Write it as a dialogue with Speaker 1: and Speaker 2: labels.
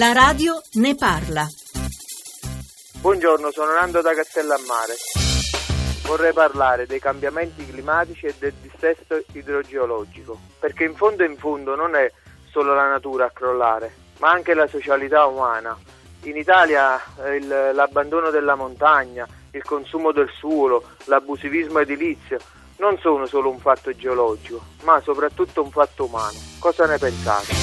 Speaker 1: La radio ne parla.
Speaker 2: Buongiorno, sono Nando da Castellammare. Vorrei parlare dei cambiamenti climatici e del dissesto idrogeologico, perché in fondo in fondo non è solo la natura a crollare, ma anche la socialità umana. In Italia eh, il, l'abbandono della montagna, il consumo del suolo, l'abusivismo edilizio non sono solo un fatto geologico, ma soprattutto un fatto umano. Cosa ne pensate?